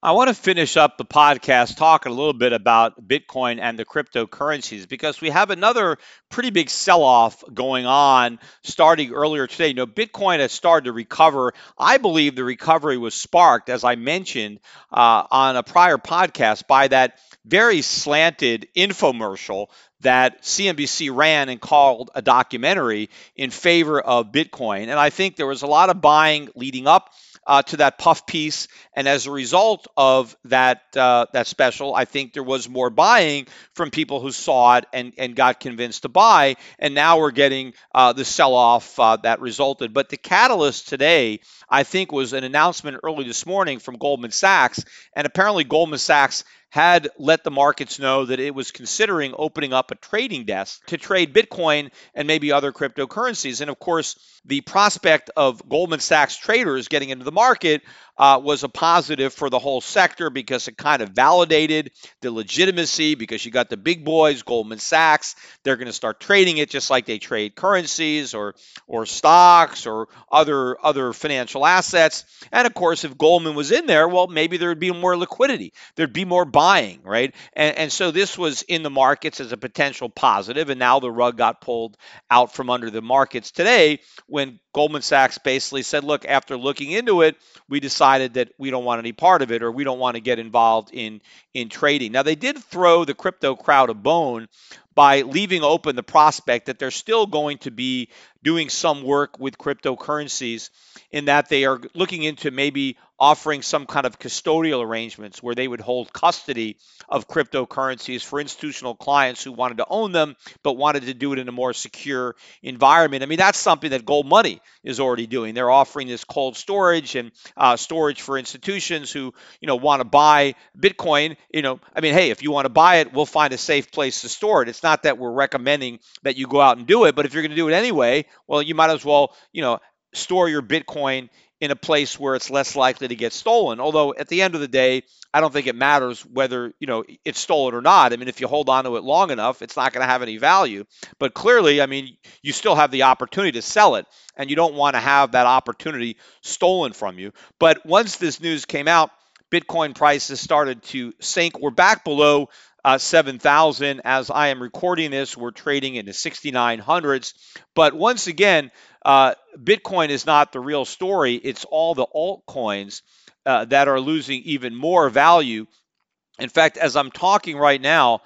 I want to finish up the podcast talking a little bit about Bitcoin and the cryptocurrencies because we have another pretty big sell off going on starting earlier today. You know, Bitcoin has started to recover. I believe the recovery was sparked, as I mentioned uh, on a prior podcast, by that very slanted infomercial that CNBC ran and called a documentary in favor of Bitcoin. And I think there was a lot of buying leading up uh, to that puff piece, and as a result of that uh, that special, I think there was more buying from people who saw it and and got convinced to buy, and now we're getting uh, the sell-off uh, that resulted. But the catalyst today, I think, was an announcement early this morning from Goldman Sachs, and apparently Goldman Sachs had let the markets know that it was considering opening up a trading desk to trade Bitcoin and maybe other cryptocurrencies. And of course, the prospect of Goldman Sachs traders getting into the market uh, was a positive for the whole sector because it kind of validated the legitimacy because you got the big boys, Goldman Sachs, they're going to start trading it just like they trade currencies or or stocks or other other financial assets. And of course, if Goldman was in there, well, maybe there would be more liquidity. There'd be more buying, right? And, and so this was in the markets as a potential positive, and now the rug got pulled out from under the markets today when Goldman Sachs basically said, look, after looking into it, we decided that we don't want any part of it or we don't want to get involved in, in trading. Now, they did throw the crypto crowd a bone by leaving open the prospect that they're still going to be doing some work with cryptocurrencies in that they are looking into maybe offering some kind of custodial arrangements where they would hold custody of cryptocurrencies for institutional clients who wanted to own them but wanted to do it in a more secure environment. I mean, that's something that Gold Money is already doing. They're offering this cold storage and uh, storage for institutions who, you know, want to buy Bitcoin. You know, I mean, hey, if you want to buy it, we'll find a safe place to store it. It's not that we're recommending that you go out and do it, but if you're going to do it anyway, well, you might as well, you know, store your Bitcoin in a place where it's less likely to get stolen. Although at the end of the day, I don't think it matters whether you know it's stolen or not. I mean, if you hold on to it long enough, it's not going to have any value. But clearly, I mean, you still have the opportunity to sell it, and you don't want to have that opportunity stolen from you. But once this news came out, Bitcoin prices started to sink. We're back below uh, 7,000 as I am recording this. We're trading into the 6,900s. But once again, uh, Bitcoin is not the real story. It's all the altcoins uh, that are losing even more value. In fact, as I'm talking right now,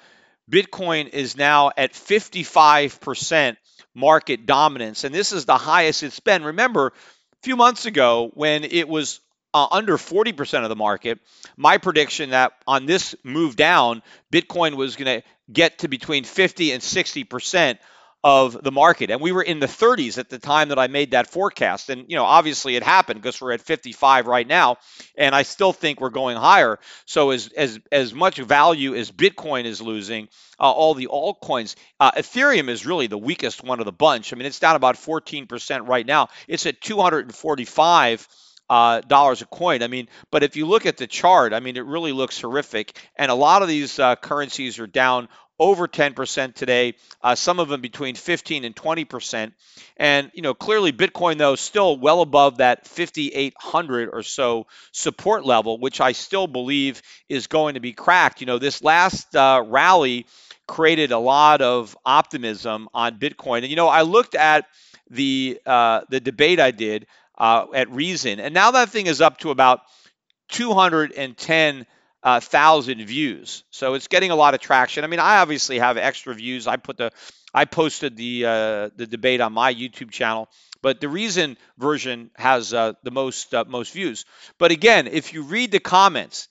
Bitcoin is now at 55% market dominance. And this is the highest it's been. Remember, a few months ago when it was uh, under 40% of the market. My prediction that on this move down, Bitcoin was going to get to between 50 and 60% of the market. And we were in the 30s at the time that I made that forecast. And, you know, obviously it happened because we're at 55 right now. And I still think we're going higher. So as, as, as much value as Bitcoin is losing, uh, all the altcoins, uh, Ethereum is really the weakest one of the bunch. I mean, it's down about 14% right now. It's at 245 uh, dollars a coin. I mean, but if you look at the chart, I mean, it really looks horrific. And a lot of these uh, currencies are down over 10% today, uh, some of them between 15 and 20%. And, you know, clearly Bitcoin, though, still well above that 5,800 or so support level, which I still believe is going to be cracked. You know, this last uh, rally created a lot of optimism on Bitcoin. And, you know, I looked at the, uh, the debate I did uh, at Reason, and now that thing is up to about 210,000 uh, views. So it's getting a lot of traction. I mean, I obviously have extra views. I put the, I posted the uh, the debate on my YouTube channel, but the Reason version has uh, the most uh, most views. But again, if you read the comments,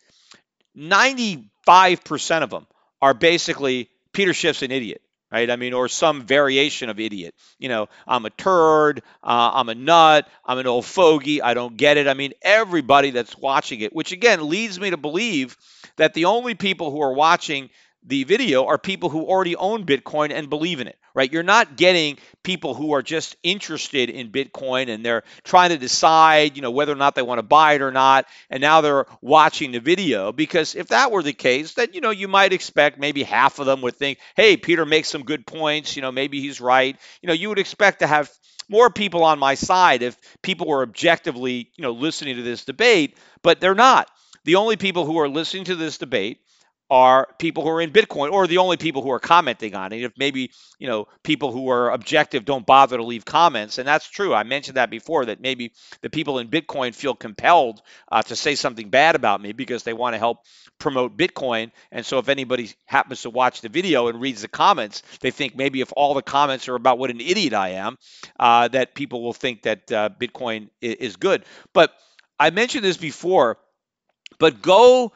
95% of them are basically Peter Schiff's an idiot right? I mean, or some variation of idiot. You know, I'm a turd, uh, I'm a nut, I'm an old fogey, I don't get it. I mean, everybody that's watching it, which again leads me to believe that the only people who are watching the video are people who already own Bitcoin and believe in it, right? You're not getting people who are just interested in Bitcoin and they're trying to decide, you know, whether or not they want to buy it or not. And now they're watching the video because if that were the case, then, you know, you might expect maybe half of them would think, hey, Peter makes some good points. You know, maybe he's right. You know, you would expect to have more people on my side if people were objectively, you know, listening to this debate, but they're not. The only people who are listening to this debate are people who are in Bitcoin or the only people who are commenting on it. If maybe, you know, people who are objective don't bother to leave comments. And that's true. I mentioned that before that maybe the people in Bitcoin feel compelled uh, to say something bad about me because they want to help promote Bitcoin. And so if anybody happens to watch the video and reads the comments, they think maybe if all the comments are about what an idiot I am, uh, that people will think that uh, Bitcoin is good. But I mentioned this before, but go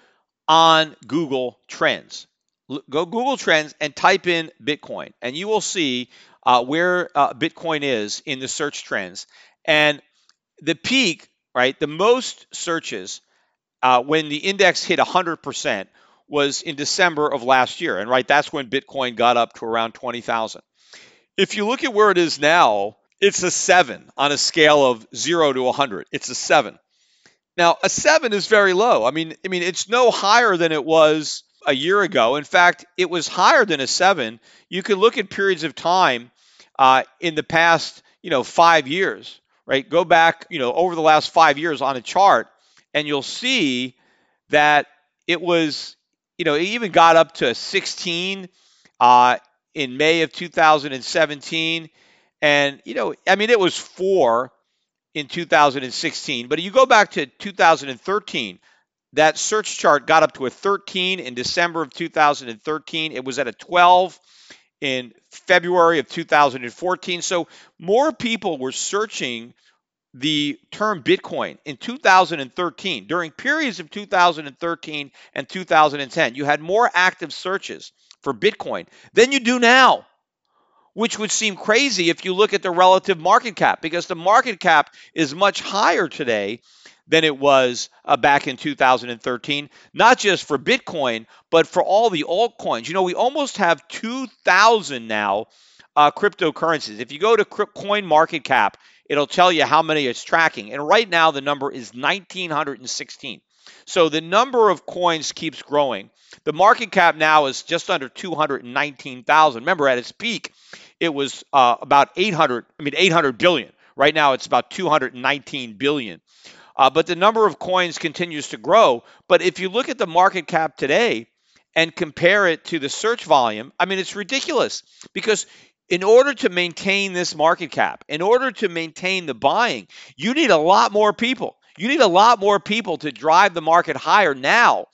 on Google Trends. Go Google Trends and type in Bitcoin, and you will see uh, where uh, Bitcoin is in the search trends. And the peak, right, the most searches uh, when the index hit 100% was in December of last year. And right, that's when Bitcoin got up to around 20,000. If you look at where it is now, it's a seven on a scale of zero to 100. It's a seven. Now, a seven is very low. I mean, I mean, it's no higher than it was a year ago. In fact, it was higher than a seven. You can look at periods of time uh, in the past, you know, five years, right? Go back, you know, over the last five years on a chart, and you'll see that it was, you know, it even got up to 16 uh, in May of 2017. And, you know, I mean, it was four in 2016. But you go back to 2013, that search chart got up to a 13 in December of 2013. It was at a 12 in February of 2014. So more people were searching the term Bitcoin in 2013. During periods of 2013 and 2010, you had more active searches for Bitcoin than you do now which would seem crazy if you look at the relative market cap because the market cap is much higher today than it was uh, back in 2013, not just for Bitcoin, but for all the altcoins. You know, we almost have 2,000 now uh, cryptocurrencies. If you go to CoinMarketCap, it'll tell you how many it's tracking. And right now, the number is 1,916. So the number of coins keeps growing. The market cap now is just under 219,000. Remember, at its peak, it was uh, about 800, I mean 800 billion. Right now it's about 219 billion. Uh, but the number of coins continues to grow. But if you look at the market cap today and compare it to the search volume, I mean it's ridiculous because in order to maintain this market cap, in order to maintain the buying, you need a lot more people. You need a lot more people to drive the market higher now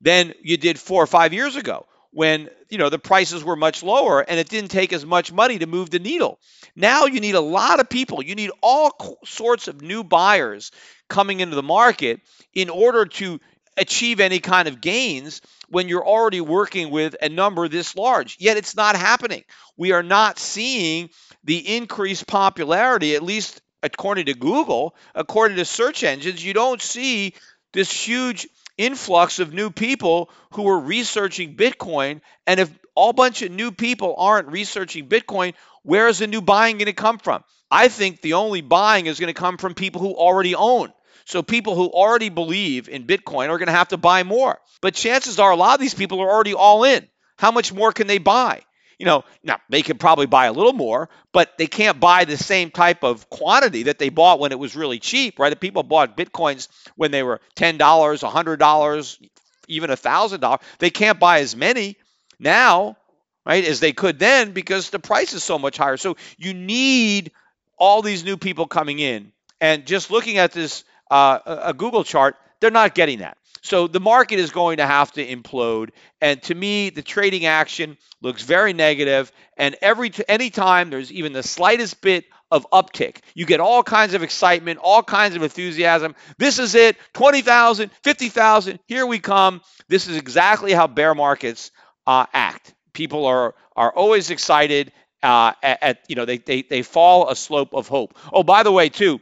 than you did four or five years ago when you know the prices were much lower and it didn't take as much money to move the needle. Now you need a lot of people. You need all sorts of new buyers coming into the market in order to achieve any kind of gains when you're already working with a number this large. Yet it's not happening. We are not seeing the increased popularity, at least according to Google, according to search engines. You don't see this huge influx of new people who are researching Bitcoin. And if all bunch of new people aren't researching Bitcoin, where is the new buying going to come from? I think the only buying is going to come from people who already own. So people who already believe in Bitcoin are going to have to buy more. But chances are a lot of these people are already all in. How much more can they buy? You know, now they could probably buy a little more, but they can't buy the same type of quantity that they bought when it was really cheap, right? People bought Bitcoins when they were $10, $100, even $1,000. They can't buy as many now, right, as they could then because the price is so much higher. So you need all these new people coming in. And just looking at this uh, a Google chart, they're not getting that. So the market is going to have to implode. And to me, the trading action looks very negative. And every t- anytime there's even the slightest bit of uptick, you get all kinds of excitement, all kinds of enthusiasm. This is it 20,000, 50,000, here we come. This is exactly how bear markets uh, act. People are, are always excited. Uh, at, at, you know they, they they fall a slope of hope. Oh, by the way, too,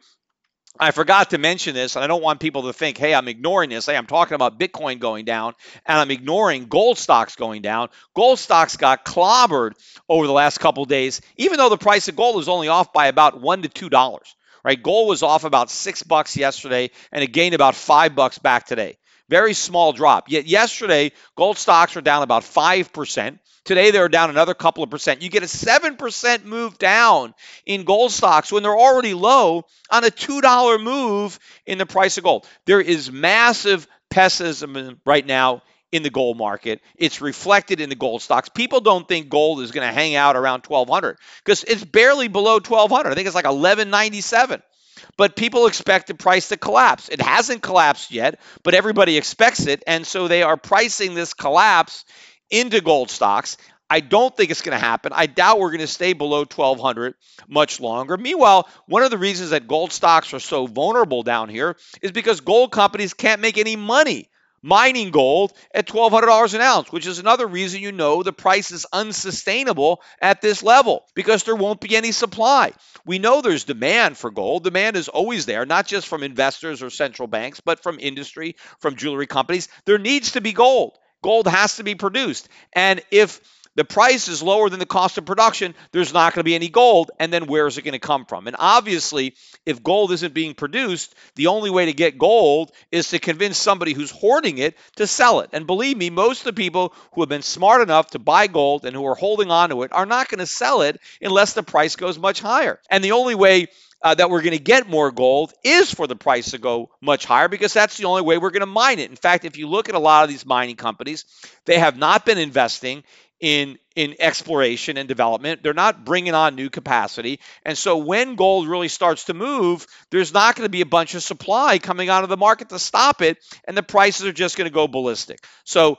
I forgot to mention this, and I don't want people to think, hey, I'm ignoring this. Hey, I'm talking about Bitcoin going down, and I'm ignoring gold stocks going down. Gold stocks got clobbered over the last couple days, even though the price of gold is only off by about one to two dollars. Right? Gold was off about six bucks yesterday, and it gained about five bucks back today. Very small drop. Yet yesterday, gold stocks were down about 5%. Today, they're down another couple of percent. You get a 7% move down in gold stocks when they're already low on a $2 move in the price of gold. There is massive pessimism right now in the gold market. It's reflected in the gold stocks. People don't think gold is going to hang out around 1200 because it's barely below 1200. I think it's like 1197 but people expect the price to collapse. It hasn't collapsed yet, but everybody expects it. And so they are pricing this collapse into gold stocks. I don't think it's going to happen. I doubt we're going to stay below 1200 much longer. Meanwhile, one of the reasons that gold stocks are so vulnerable down here is because gold companies can't make any money mining gold at $1,200 an ounce, which is another reason you know the price is unsustainable at this level because there won't be any supply. We know there's demand for gold. Demand is always there, not just from investors or central banks, but from industry, from jewelry companies. There needs to be gold. Gold has to be produced. And if the price is lower than the cost of production, there's not going to be any gold. And then where is it going to come from? And obviously, if gold isn't being produced, the only way to get gold is to convince somebody who's hoarding it to sell it. And believe me, most of the people who have been smart enough to buy gold and who are holding on to it are not going to sell it unless the price goes much higher. And the only way uh, that we're going to get more gold is for the price to go much higher because that's the only way we're going to mine it. In fact, if you look at a lot of these mining companies, they have not been investing in in exploration and development. They're not bringing on new capacity. And so when gold really starts to move, there's not going to be a bunch of supply coming out of the market to stop it and the prices are just going to go ballistic. So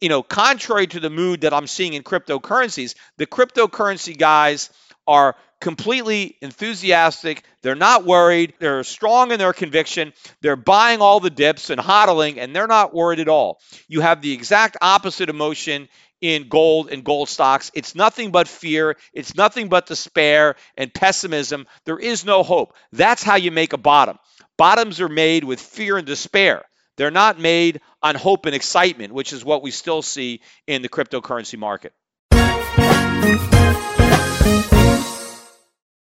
you know, contrary to the mood that I'm seeing in cryptocurrencies, the cryptocurrency guys are completely enthusiastic. They're not worried. They're strong in their conviction. They're buying all the dips and hodling, and they're not worried at all. You have the exact opposite emotion in gold and gold stocks. It's nothing but fear. It's nothing but despair and pessimism. There is no hope. That's how you make a bottom. Bottoms are made with fear and despair. They're not made on hope and excitement, which is what we still see in the cryptocurrency market.